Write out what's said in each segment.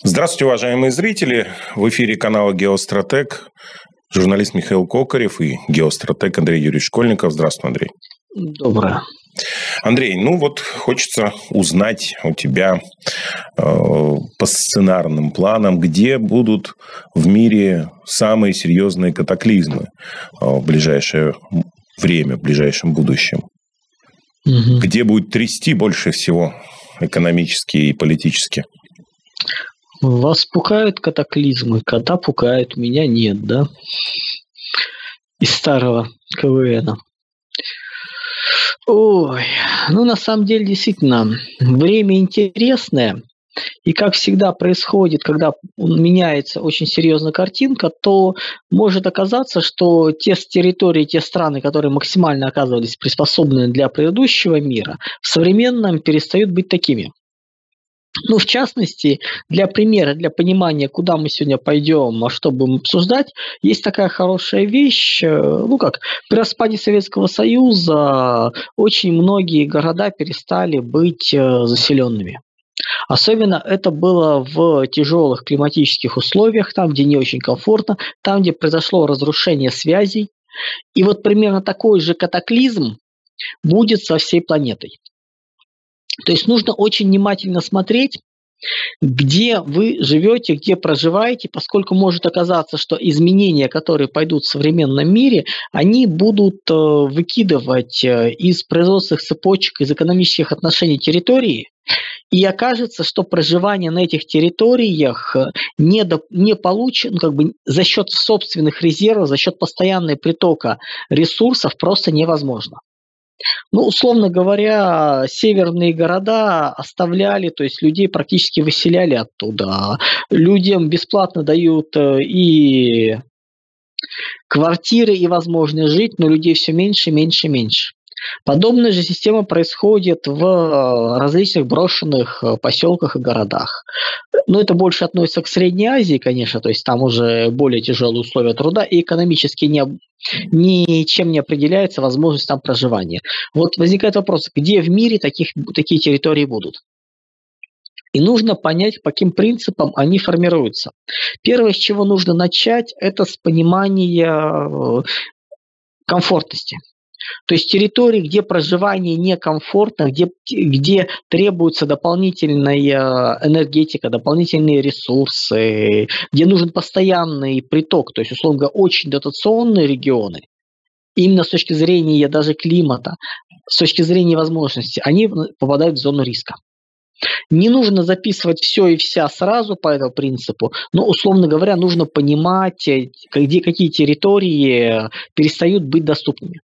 Здравствуйте, уважаемые зрители. В эфире канала «Геостратег» журналист Михаил Кокарев и геостратег Андрей Юрьевич Школьников. Здравствуй, Андрей. Доброе. Андрей, ну вот хочется узнать у тебя э, по сценарным планам, где будут в мире самые серьезные катаклизмы э, в ближайшее время, в ближайшем будущем. Угу. Где будет трясти больше всего экономически и политически? Вас пугают катаклизмы, кота пугают, меня нет, да? Из старого КВНа. Ой, ну на самом деле действительно время интересное. И как всегда происходит, когда меняется очень серьезная картинка, то может оказаться, что те территории, те страны, которые максимально оказывались приспособлены для предыдущего мира, в современном перестают быть такими. Ну, в частности, для примера, для понимания, куда мы сегодня пойдем, а что будем обсуждать, есть такая хорошая вещь, э, ну как, при распаде Советского Союза очень многие города перестали быть э, заселенными. Особенно это было в тяжелых климатических условиях, там, где не очень комфортно, там, где произошло разрушение связей. И вот примерно такой же катаклизм будет со всей планетой. То есть нужно очень внимательно смотреть, где вы живете, где проживаете, поскольку может оказаться, что изменения, которые пойдут в современном мире, они будут э, выкидывать э, из производственных цепочек, из экономических отношений территории, и окажется, что проживание на этих территориях э, не, до, не получено, как бы за счет собственных резервов, за счет постоянного притока ресурсов просто невозможно. Ну, условно говоря, северные города оставляли, то есть людей практически выселяли оттуда. Людям бесплатно дают э, и квартиры, и возможность жить, но людей все меньше, меньше, меньше. Подобная же система происходит в э, различных брошенных э, поселках и городах. Но это больше относится к Средней Азии, конечно, то есть там уже более тяжелые условия труда и экономически не, ничем не определяется возможность там проживания. Вот возникает вопрос, где в мире таких, такие территории будут? И нужно понять, по каким принципам они формируются. Первое, с чего нужно начать, это с понимания э, комфортности. То есть территории, где проживание некомфортно, где, где требуется дополнительная энергетика, дополнительные ресурсы, где нужен постоянный приток, то есть, условно говоря, очень дотационные регионы, именно с точки зрения даже климата, с точки зрения возможностей, они попадают в зону риска. Не нужно записывать все и вся сразу по этому принципу, но, условно говоря, нужно понимать, э, где какие территории перестают быть доступными.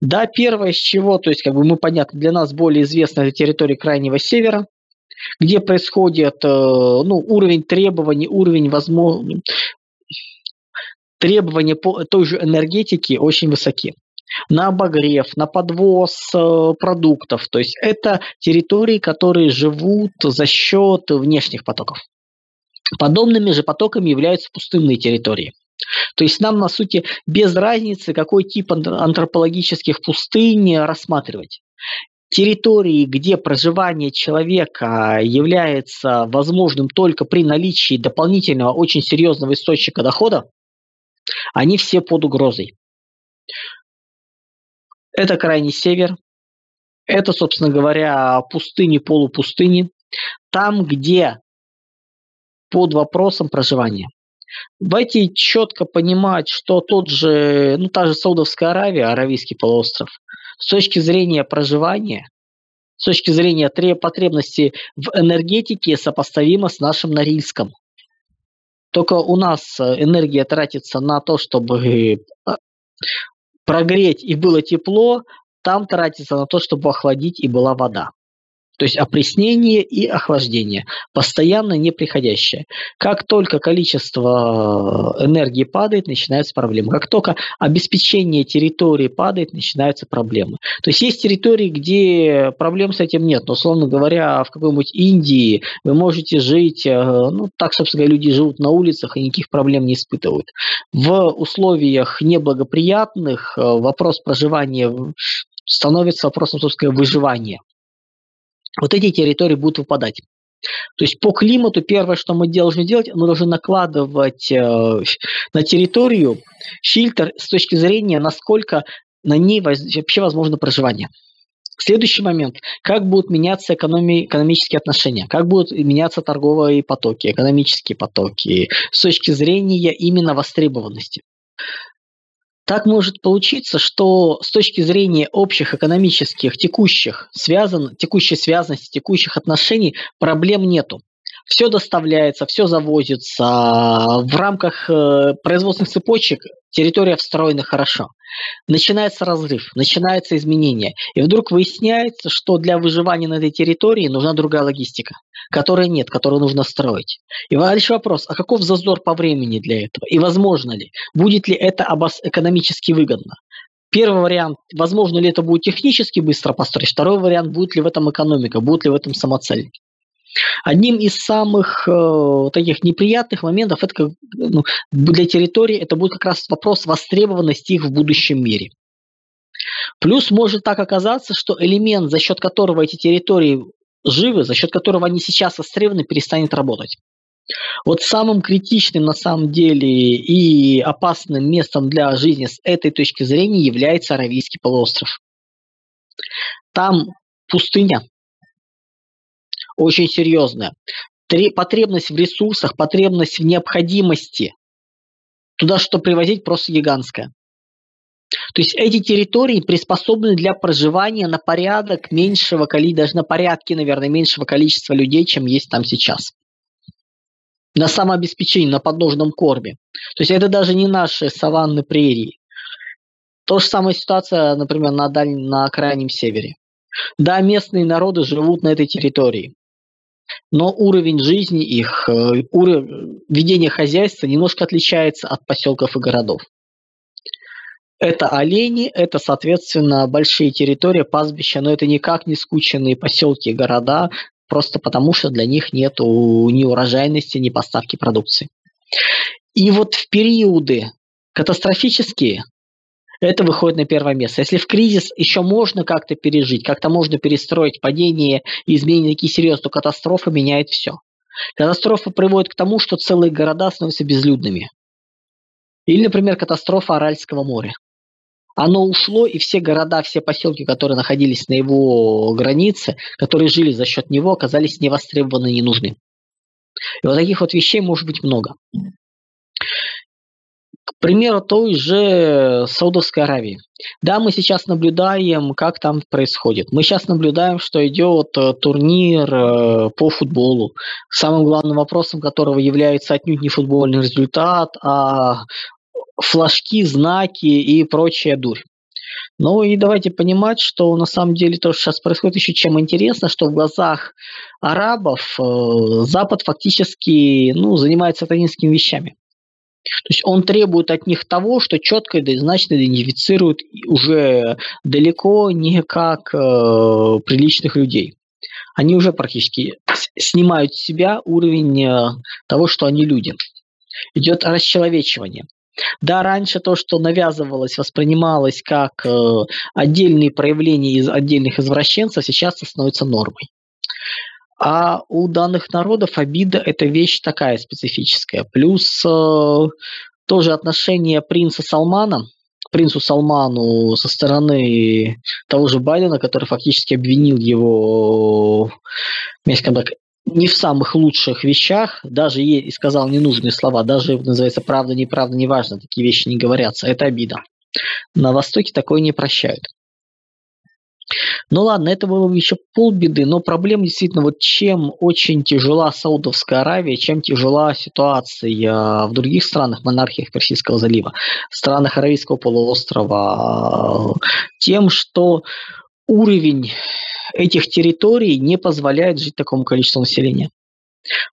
Да, первое с чего, то есть как бы мы понятно, для нас более известна территория Крайнего Севера, где происходит э, ну, уровень требований, уровень возможно, требования по той же энергетике очень высоки на обогрев, на подвоз э, продуктов. То есть это территории, которые живут за счет внешних потоков. Подобными же потоками являются пустынные территории. То есть нам, на сути, без разницы, какой тип антропологических пустынь рассматривать. Территории, где проживание человека является возможным только при наличии дополнительного очень серьезного источника дохода, они все под угрозой. Это крайний север, это, собственно говоря, пустыни, полупустыни, там, где под вопросом проживания. Давайте четко понимать, что тот же, ну, та же Саудовская Аравия, Аравийский полуостров, с точки зрения проживания, с точки зрения потребностей в энергетике сопоставимо с нашим Норильском. Только у нас энергия тратится на то, чтобы а, прогреть и было тепло, там тратится на то, чтобы охладить и была вода. То есть опреснение и охлаждение, постоянно неприходящее. Как только количество энергии падает, начинаются проблемы. Как только обеспечение территории падает, начинаются проблемы. То есть есть территории, где проблем с этим нет. Но, условно говоря, в какой-нибудь Индии вы можете жить, э, ну, так, собственно говоря, люди живут на улицах и никаких проблем не испытывают. В условиях неблагоприятных э, вопрос проживания становится вопросом, собственно выживания вот эти территории будут выпадать. То есть по климату первое, что мы должны делать, мы должны накладывать э, на территорию фильтр с точки зрения, насколько на ней вообще возможно проживание. Следующий момент. Как будут меняться экономи- экономические отношения? Как будут меняться торговые потоки, экономические потоки с точки зрения именно востребованности? Так может получиться, что с точки зрения общих экономических, текущих, связан, текущей связанности, текущих отношений проблем нету. Все доставляется, все завозится. В рамках э, производственных цепочек территория встроена хорошо. Начинается разрыв, начинается изменение. И вдруг выясняется, что для выживания на этой территории нужна другая логистика, которой нет, которую нужно строить. И дальше вопрос, а каков зазор по времени для этого? И возможно ли? Будет ли это экономически выгодно? Первый вариант, возможно ли это будет технически быстро построить. Второй вариант, будет ли в этом экономика, будет ли в этом самоцель. Одним из самых э, таких неприятных моментов это, ну, для территории это будет как раз вопрос востребованности их в будущем мире. Плюс может так оказаться, что элемент, за счет которого эти территории живы, за счет которого они сейчас востребованы, перестанет работать. Вот самым критичным на самом деле и опасным местом для жизни с этой точки зрения является Аравийский полуостров. Там пустыня, очень серьезная. Потребность в ресурсах, потребность в необходимости туда что привозить просто гигантская. То есть эти территории приспособлены для проживания на порядок меньшего количества, даже на порядке, наверное, меньшего количества людей, чем есть там сейчас. На самообеспечении, на подножном корме. То есть это даже не наши саванны прерии. То же самая ситуация, например, на, даль... на крайнем севере. Да, местные народы живут на этой территории но уровень жизни их, э, уровень ведения хозяйства немножко отличается от поселков и городов. Это олени, это, соответственно, большие территории, пастбища, но это никак не скученные поселки и города, просто потому что для них нет ни урожайности, ни поставки продукции. И вот в периоды катастрофические это выходит на первое место. Если в кризис еще можно как-то пережить, как-то можно перестроить падение и изменения такие серьезные, то катастрофа меняет все. Катастрофа приводит к тому, что целые города становятся безлюдными. Или, например, катастрофа Аральского моря. Оно ушло, и все города, все поселки, которые находились на его границе, которые жили за счет него, оказались невостребованы не. И вот таких вот вещей может быть много. Примеру, той же Саудовской Аравии. Да, мы сейчас наблюдаем, как там происходит. Мы сейчас наблюдаем, что идет э, турнир э, по футболу, самым главным вопросом которого является отнюдь не футбольный результат, а флажки, знаки и прочая дурь. Ну и давайте понимать, что на самом деле то, что сейчас происходит, еще чем интересно, что в глазах арабов э, Запад фактически ну, занимается сатанинскими вещами. То есть он требует от них того, что четко и значно идентифицирует уже далеко не как э, приличных людей. Они уже практически снимают с себя уровень э, того, что они люди. Идет расчеловечивание. Да, раньше то, что навязывалось, воспринималось как э, отдельные проявления из отдельных извращенцев, сейчас становится нормой. А у данных народов обида – это вещь такая специфическая. Плюс э, тоже отношение принца Салмана принцу Салману со стороны того же Байдена, который фактически обвинил его, скажем так, не в самых лучших вещах, даже и сказал ненужные слова, даже называется правда, неправда, неважно, такие вещи не говорятся, это обида. На Востоке такое не прощают. Ну ладно, это было бы еще полбеды, но проблема действительно, вот чем очень тяжела Саудовская Аравия, чем тяжела ситуация в других странах, монархиях Персидского залива, странах Аравийского полуострова, тем, что уровень этих территорий не позволяет жить такому количеству населения.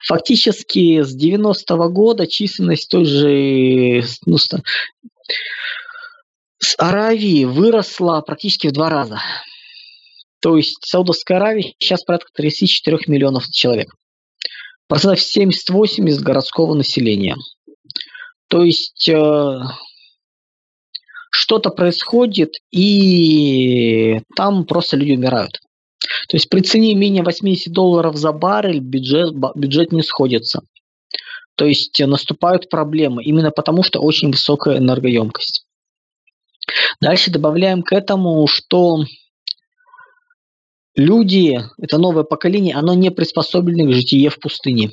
Фактически с 90-го года численность той же ну, с Аравии выросла практически в два раза. То есть Саудовская Аравия сейчас порядка 34 миллионов человек. Процентов 70-80 городского населения. То есть э, что-то происходит, и там просто люди умирают. То есть при цене менее 80 долларов за баррель бюджет, бюджет не сходится. То есть наступают проблемы именно потому, что очень высокая энергоемкость. Дальше добавляем к этому, что люди, это новое поколение, оно не приспособлено к житие в пустыне.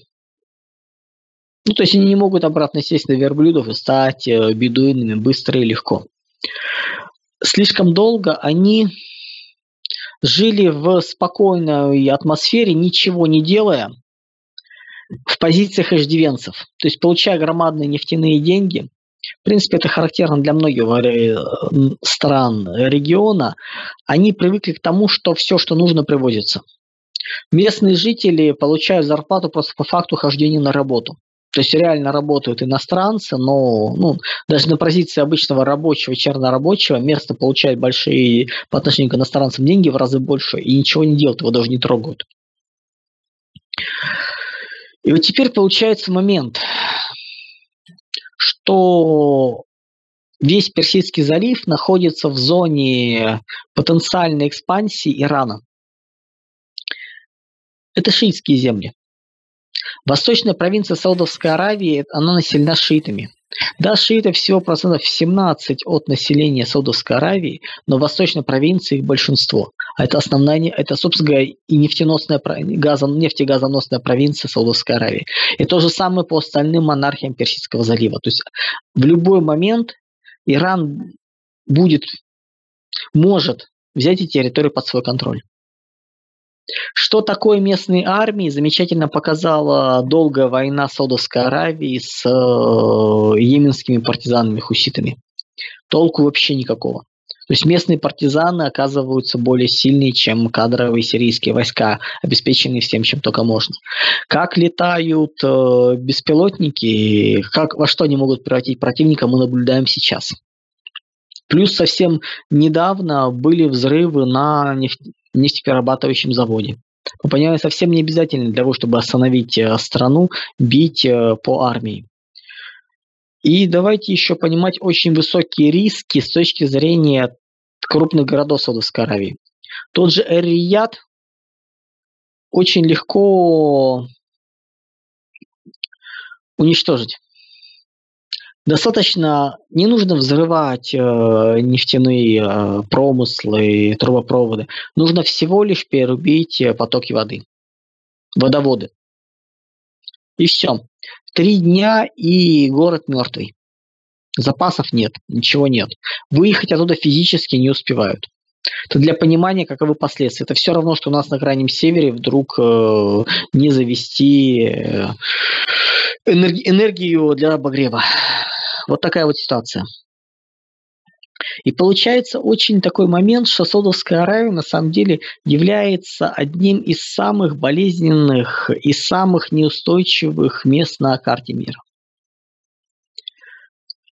Ну, то есть они не могут обратно сесть на верблюдов и стать э, бедуинами быстро и легко. Слишком долго они жили в спокойной атмосфере, ничего не делая, в позициях иждивенцев. То есть получая громадные нефтяные деньги, в принципе, это характерно для многих э, стран региона, они привыкли к тому, что все, что нужно, привозится. Местные жители получают зарплату просто по факту хождения на работу. То есть реально работают иностранцы, но ну, даже на позиции обычного рабочего, чернорабочего место получает большие по отношению к иностранцам деньги в разы больше и ничего не делают, его даже не трогают. И вот теперь получается момент, что весь Персидский залив находится в зоне потенциальной экспансии Ирана. Это шиитские земли. Восточная провинция Саудовской Аравии, она населена шиитами. Да, шиитов всего процентов 17 от населения Саудовской Аравии, но в восточной провинции их большинство. А это основная, это, собственно и нефтеносная, газо, нефтегазоносная провинция Саудовской Аравии. И то же самое по остальным монархиям Персидского залива. То есть в любой момент Иран будет, может взять эти территории под свой контроль. Что такое местные армии, замечательно показала долгая война Саудовской Аравии с э, йеменскими партизанами-хуситами. Толку вообще никакого. То есть местные партизаны оказываются более сильные, чем кадровые сирийские войска, обеспеченные всем, чем только можно. Как летают э, беспилотники, как, во что они могут превратить противника, мы наблюдаем сейчас. Плюс совсем недавно были взрывы на нефть, нефтеперерабатывающем заводе. Понимаем, совсем не обязательно для того, чтобы остановить э, страну, бить э, по армии. И давайте еще понимать очень высокие риски с точки зрения крупных городов Саудовской Аравии. Тот же Эр-Рияд очень легко уничтожить. Достаточно, не нужно взрывать э, нефтяные э, промыслы, трубопроводы. Нужно всего лишь перерубить э, потоки воды, водоводы. И все. Три дня и город мертвый. Запасов нет, ничего нет. Выехать оттуда физически не успевают. Это для понимания, каковы последствия. Это все равно, что у нас на крайнем севере вдруг э, не завести э, энерги- энергию для обогрева. Вот такая вот ситуация. И получается очень такой момент, что Саудовская Аравия на самом деле является одним из самых болезненных и самых неустойчивых мест на карте мира.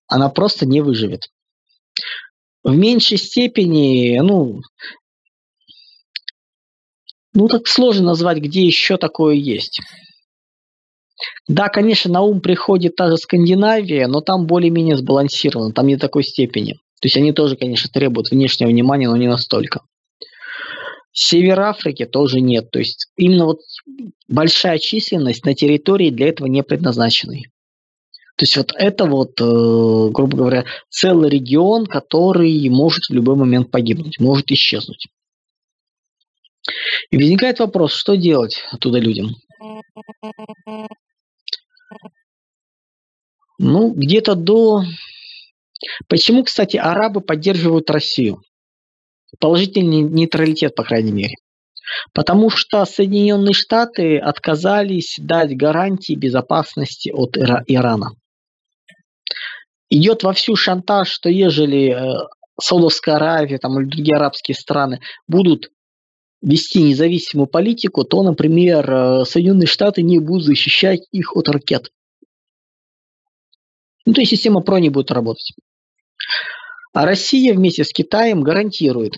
Она просто не выживет. В меньшей степени, ну, ну так сложно назвать, где еще такое есть. Да, конечно, на ум приходит та же Скандинавия, но там более-менее сбалансировано, там не такой степени. То есть они тоже, конечно, требуют внешнего внимания, но не настолько. Север Африки тоже нет. То есть именно вот большая численность на территории для этого не предназначенной. То есть вот это вот, э, грубо говоря, целый регион, который может в любой момент погибнуть, может исчезнуть. И возникает вопрос, что делать оттуда людям? Ну, где-то до... Почему, кстати, арабы поддерживают Россию? Положительный нейтралитет, по крайней мере. Потому что Соединенные Штаты отказались дать гарантии безопасности от Ира- Ирана. Идет вовсю шантаж, что ежели э, Саудовская Аравия там, или другие арабские страны будут вести независимую политику, то, например, э, Соединенные Штаты не будут защищать их от ракет. Ну, то есть система ПРО не будет работать. А Россия вместе с Китаем гарантирует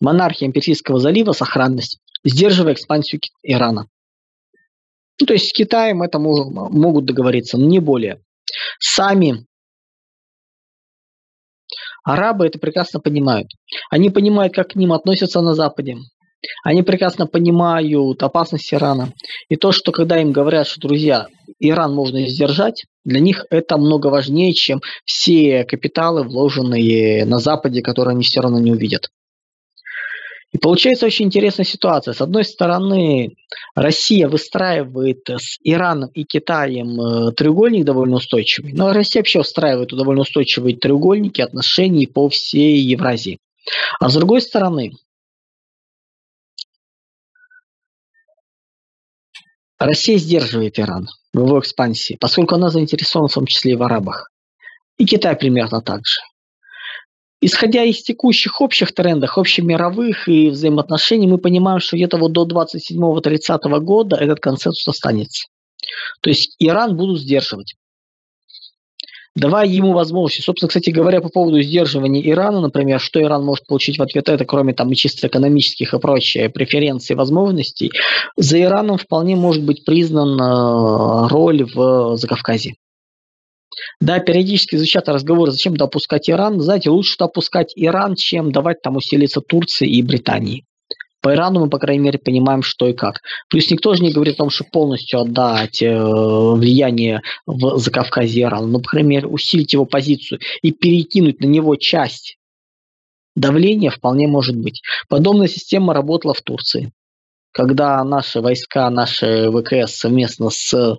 монархиям Персидского залива сохранность, сдерживая экспансию Ирана. Ну, то есть с Китаем это могут договориться, но не более. Сами арабы это прекрасно понимают. Они понимают, как к ним относятся на Западе. Они прекрасно понимают опасность Ирана. И то, что когда им говорят, что, друзья, Иран можно сдержать, для них это много важнее, чем все капиталы, вложенные на Западе, которые они все равно не увидят. И получается очень интересная ситуация. С одной стороны, Россия выстраивает с Ираном и Китаем э, треугольник довольно устойчивый. Но Россия вообще устраивает довольно устойчивые треугольники отношений по всей Евразии. А с другой стороны, Россия сдерживает Иран в его экспансии, поскольку она заинтересована в том числе и в арабах. И Китай примерно так же. Исходя из текущих общих трендов, общемировых и взаимоотношений, мы понимаем, что где-то вот до 27-30 года этот консенсус останется. То есть Иран будут сдерживать. Давая ему возможности. Собственно, кстати говоря, по поводу сдерживания Ирана, например, что Иран может получить в ответ это, кроме там чисто экономических и прочее преференций возможностей, за Ираном вполне может быть признан э, роль в Закавказье. Да, периодически звучат разговоры, зачем допускать Иран. Знаете, лучше допускать Иран, чем давать там усилиться Турции и Британии. По Ирану мы, по крайней мере, понимаем, что и как. Плюс никто же не говорит о том, что полностью отдать э, влияние в Закавказье Ирану. Но, по крайней мере, усилить его позицию и перекинуть на него часть давления вполне может быть. Подобная система работала в Турции. Когда наши войска, наши ВКС совместно с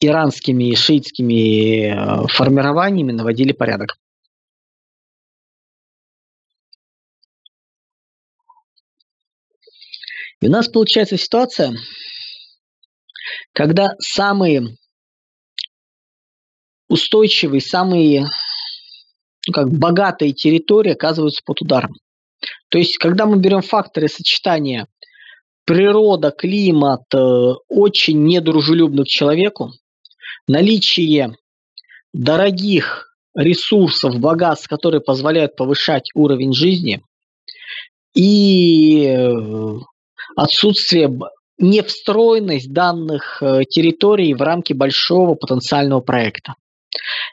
иранскими и шиитскими э, формированиями наводили порядок. И у нас получается ситуация, когда самые устойчивые, самые ну, как богатые территории оказываются под ударом. То есть, когда мы берем факторы сочетания природа, климат, э, очень недружелюбных к человеку, наличие дорогих ресурсов, богатств, которые позволяют повышать уровень жизни, и э, отсутствие невстроенность данных э, территорий в рамки большого потенциального проекта.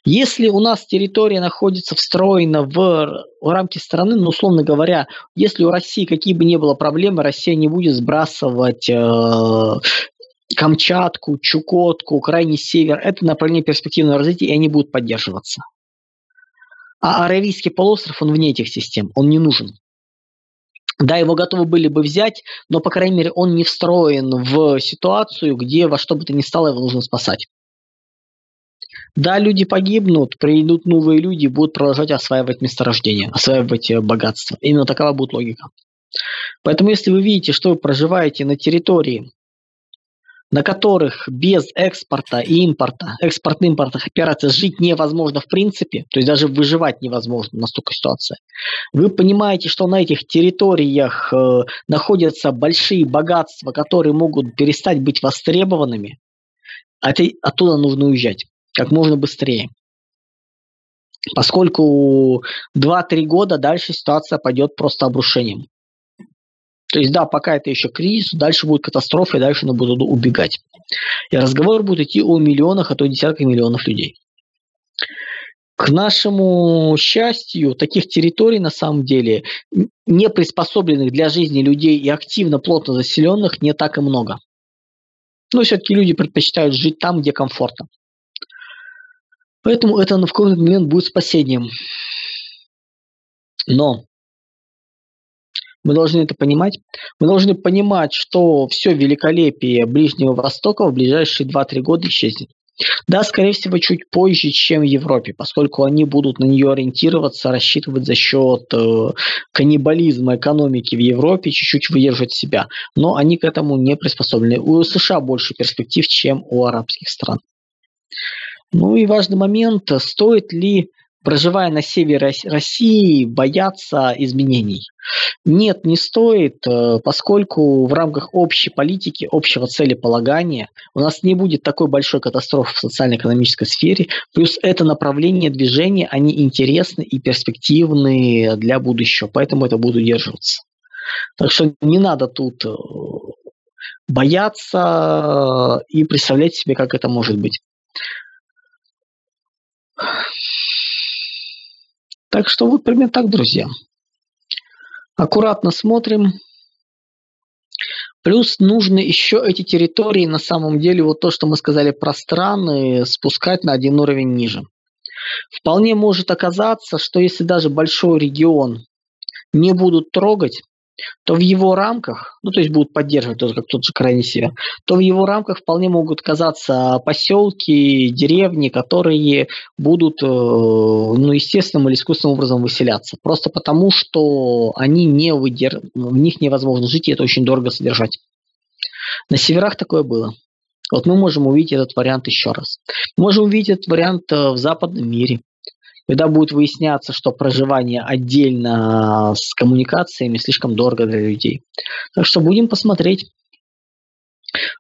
Если у нас территория находится встроена в, в рамки страны, ну, условно говоря, если у России какие бы ни было проблемы, Россия не будет сбрасывать э, Камчатку, Чукотку, крайний север, это направление перспективного развития, и они будут поддерживаться. А Аравийский полуостров, он вне этих систем, он не нужен. Да, его готовы были бы взять, но, по крайней мере, он не встроен в ситуацию, где во что бы то ни стало его нужно спасать. Да, люди погибнут, придут новые люди, будут продолжать осваивать месторождения, осваивать э, богатство. Именно такова будет логика. Поэтому, если вы видите, что вы проживаете на территории, на которых без экспорта и импорта, экспорт-импортных операций жить невозможно в принципе, то есть даже выживать невозможно, настолько ситуация. Вы понимаете, что на этих территориях э, находятся большие богатства, которые могут перестать быть востребованными, а ты, оттуда нужно уезжать как можно быстрее. Поскольку 2-3 года дальше ситуация пойдет просто обрушением. То есть, да, пока это еще кризис, дальше будет катастрофа, и дальше мы будут убегать. И разговор будет идти о миллионах, а то и десятках миллионов людей. К нашему счастью, таких территорий на самом деле, не приспособленных для жизни людей и активно, плотно заселенных, не так и много. Но все-таки люди предпочитают жить там, где комфортно. Поэтому это в какой-то момент будет спасением. Но мы должны это понимать. Мы должны понимать, что все великолепие Ближнего Востока в ближайшие 2-3 года исчезнет. Да, скорее всего, чуть позже, чем в Европе, поскольку они будут на нее ориентироваться, рассчитывать за счет э, каннибализма экономики в Европе, чуть-чуть выдержать себя. Но они к этому не приспособлены. У США больше перспектив, чем у арабских стран. Ну и важный момент, стоит ли проживая на севере России, бояться изменений. Нет, не стоит, э, поскольку в рамках общей политики, общего целеполагания у нас не будет такой большой катастрофы в социально-экономической сфере. Плюс это направление движения, они интересны и перспективны для будущего, поэтому это буду удерживаться. Так что не надо тут э, бояться и представлять себе, как это может быть. Так что вот примерно так, друзья. Аккуратно смотрим. Плюс нужно еще эти территории, на самом деле, вот то, что мы сказали про страны, спускать на один уровень ниже. Вполне может оказаться, что если даже большой регион не будут трогать, то в его рамках, ну то есть будут поддерживать тоже как тот же крайний север, то в его рамках вполне могут казаться поселки, деревни, которые будут, э, ну естественным или искусственным образом выселяться. Просто потому, что они не выдер... в них невозможно жить, и это очень дорого содержать. На северах такое было. Вот мы можем увидеть этот вариант еще раз. Можем увидеть этот вариант э, в западном мире когда будет выясняться, что проживание отдельно с коммуникациями слишком дорого для людей. Так что будем посмотреть.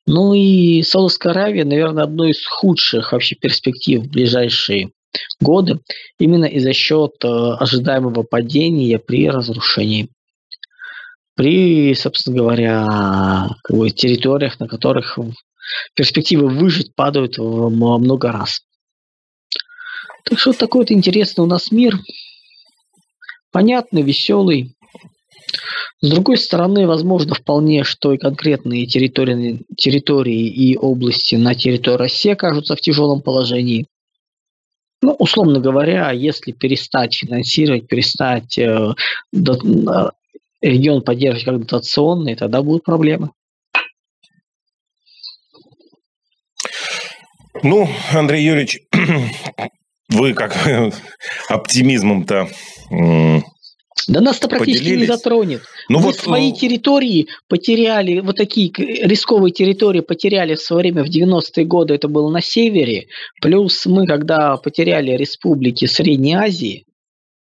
Ну и Саудовская Аравия, наверное, одной из худших вообще перспектив в ближайшие годы, именно из-за счет э, ожидаемого падения при разрушении. При, собственно говоря, как бы, территориях, на которых перспективы выжить падают во много раз. Так что такой вот интересный у нас мир. Понятный, веселый. С другой стороны, возможно вполне, что и конкретные территории, территории и области на территории России окажутся в тяжелом положении. Ну, условно говоря, если перестать финансировать, перестать э, до, э, регион поддерживать как дотационный, тогда будут проблемы. Ну, Андрей Юрьевич, вы как оптимизмом-то да нас-то практически не затронет. Ну Мы вот, свои ну... территории потеряли, вот такие рисковые территории потеряли в свое время в 90-е годы, это было на севере. Плюс мы, когда потеряли республики Средней Азии,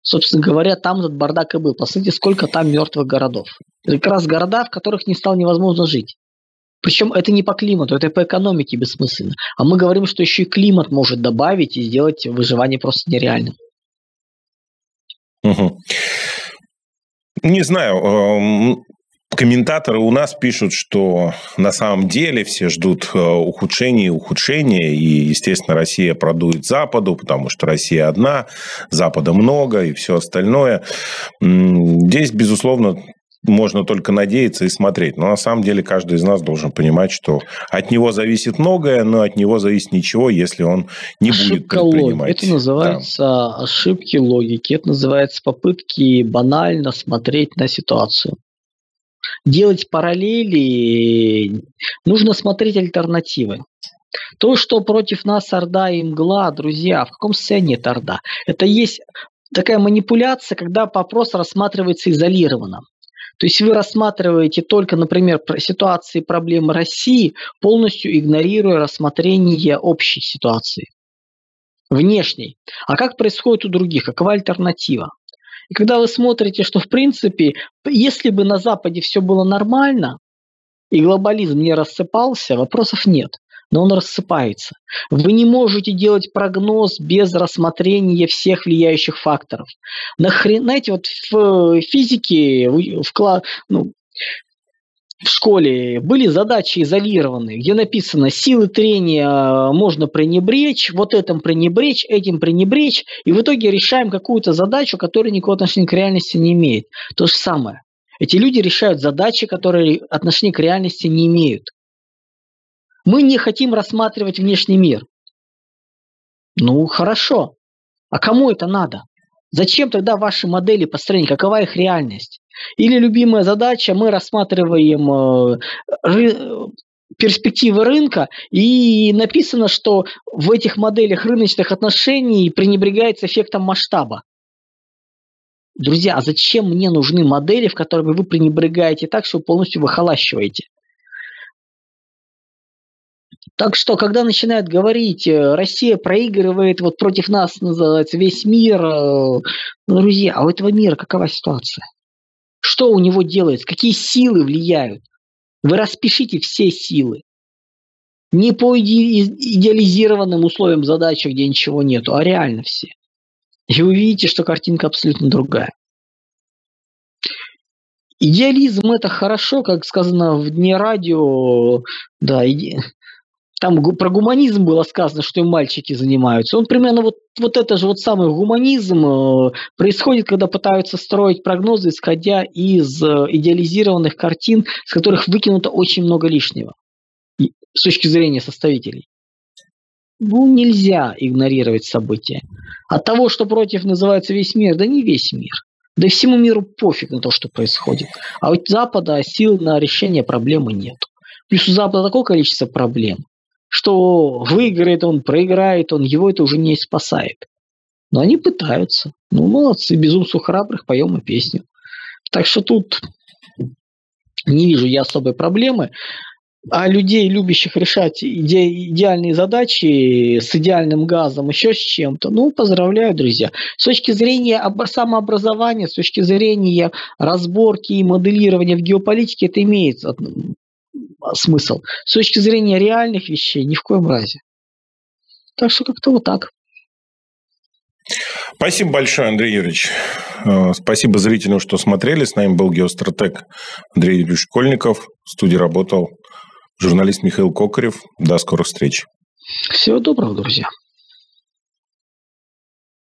собственно говоря, там этот бардак и был. Посмотрите, сколько там мертвых городов. Это как раз города, в которых не стало невозможно жить. Причем это не по климату, это по экономике бессмысленно. А мы говорим, что еще и климат может добавить и сделать выживание просто нереальным. Угу. Не знаю, эм, комментаторы у нас пишут, что на самом деле все ждут э, ухудшения и ухудшения, и, естественно, Россия продует Западу, потому что Россия одна, Запада много и все остальное. Здесь, безусловно, можно только надеяться и смотреть. Но на самом деле каждый из нас должен понимать, что от него зависит многое, но от него зависит ничего, если он не Ошибка будет предпринимать. Логики. Это называется да. ошибки логики. Это называется попытки банально смотреть на ситуацию. Делать параллели, нужно смотреть альтернативы. То, что против нас Орда и Мгла, друзья, в каком состоянии это Орда? Это есть такая манипуляция, когда вопрос рассматривается изолированно. То есть вы рассматриваете только, например, ситуации проблемы России, полностью игнорируя рассмотрение общей ситуации, внешней. А как происходит у других? Какова альтернатива? И когда вы смотрите, что в принципе, если бы на Западе все было нормально, и глобализм не рассыпался, вопросов нет но он рассыпается. Вы не можете делать прогноз без рассмотрения всех влияющих факторов. Нахрен, знаете, вот в физике, в, ну, в школе были задачи изолированные, где написано силы трения можно пренебречь, вот этим пренебречь, этим пренебречь, и в итоге решаем какую-то задачу, которая никакого отношения к реальности не имеет. То же самое. Эти люди решают задачи, которые отношения к реальности не имеют. Мы не хотим рассматривать внешний мир. Ну, хорошо. А кому это надо? Зачем тогда ваши модели построения? Какова их реальность? Или любимая задача, мы рассматриваем э, ры, перспективы рынка, и написано, что в этих моделях рыночных отношений пренебрегается эффектом масштаба. Друзья, а зачем мне нужны модели, в которых вы пренебрегаете так, что полностью выхолащиваете? Так что, когда начинают говорить, э, Россия проигрывает, вот против нас называется весь мир, э, ну, друзья, а у этого мира какова ситуация? Что у него делается? Какие силы влияют? Вы распишите все силы. Не по идеализированным условиям задачи, где ничего нету, а реально все. И вы видите, что картинка абсолютно другая. Идеализм это хорошо, как сказано в дне радио, да, иде... там про гуманизм было сказано, что и мальчики занимаются. Он примерно вот, вот это же вот самый гуманизм э, происходит, когда пытаются строить прогнозы, исходя из э, идеализированных картин, с которых выкинуто очень много лишнего с точки зрения составителей. Ну, нельзя игнорировать события. От того, что против называется весь мир, да не весь мир. Да всему миру пофиг на то, что происходит. А у Запада сил на решение проблемы нет. Плюс у Запада такое количество проблем, что выиграет он, проиграет он, его это уже не спасает. Но они пытаются. Ну, молодцы, безумцу храбрых, поем и песню. Так что тут не вижу я особой проблемы. А людей, любящих решать иде- идеальные задачи с идеальным газом, еще с чем-то, ну, поздравляю, друзья. С точки зрения самообразования, с точки зрения разборки и моделирования в геополитике, это имеет смысл. С точки зрения реальных вещей, ни в коем разе. Так что как-то вот так. Спасибо большое, Андрей Юрьевич. Э, спасибо зрителям, что смотрели. С нами был геостратег Андрей Юрьевич Школьников. В студии работал журналист Михаил Кокарев. До скорых встреч. Всего доброго, друзья.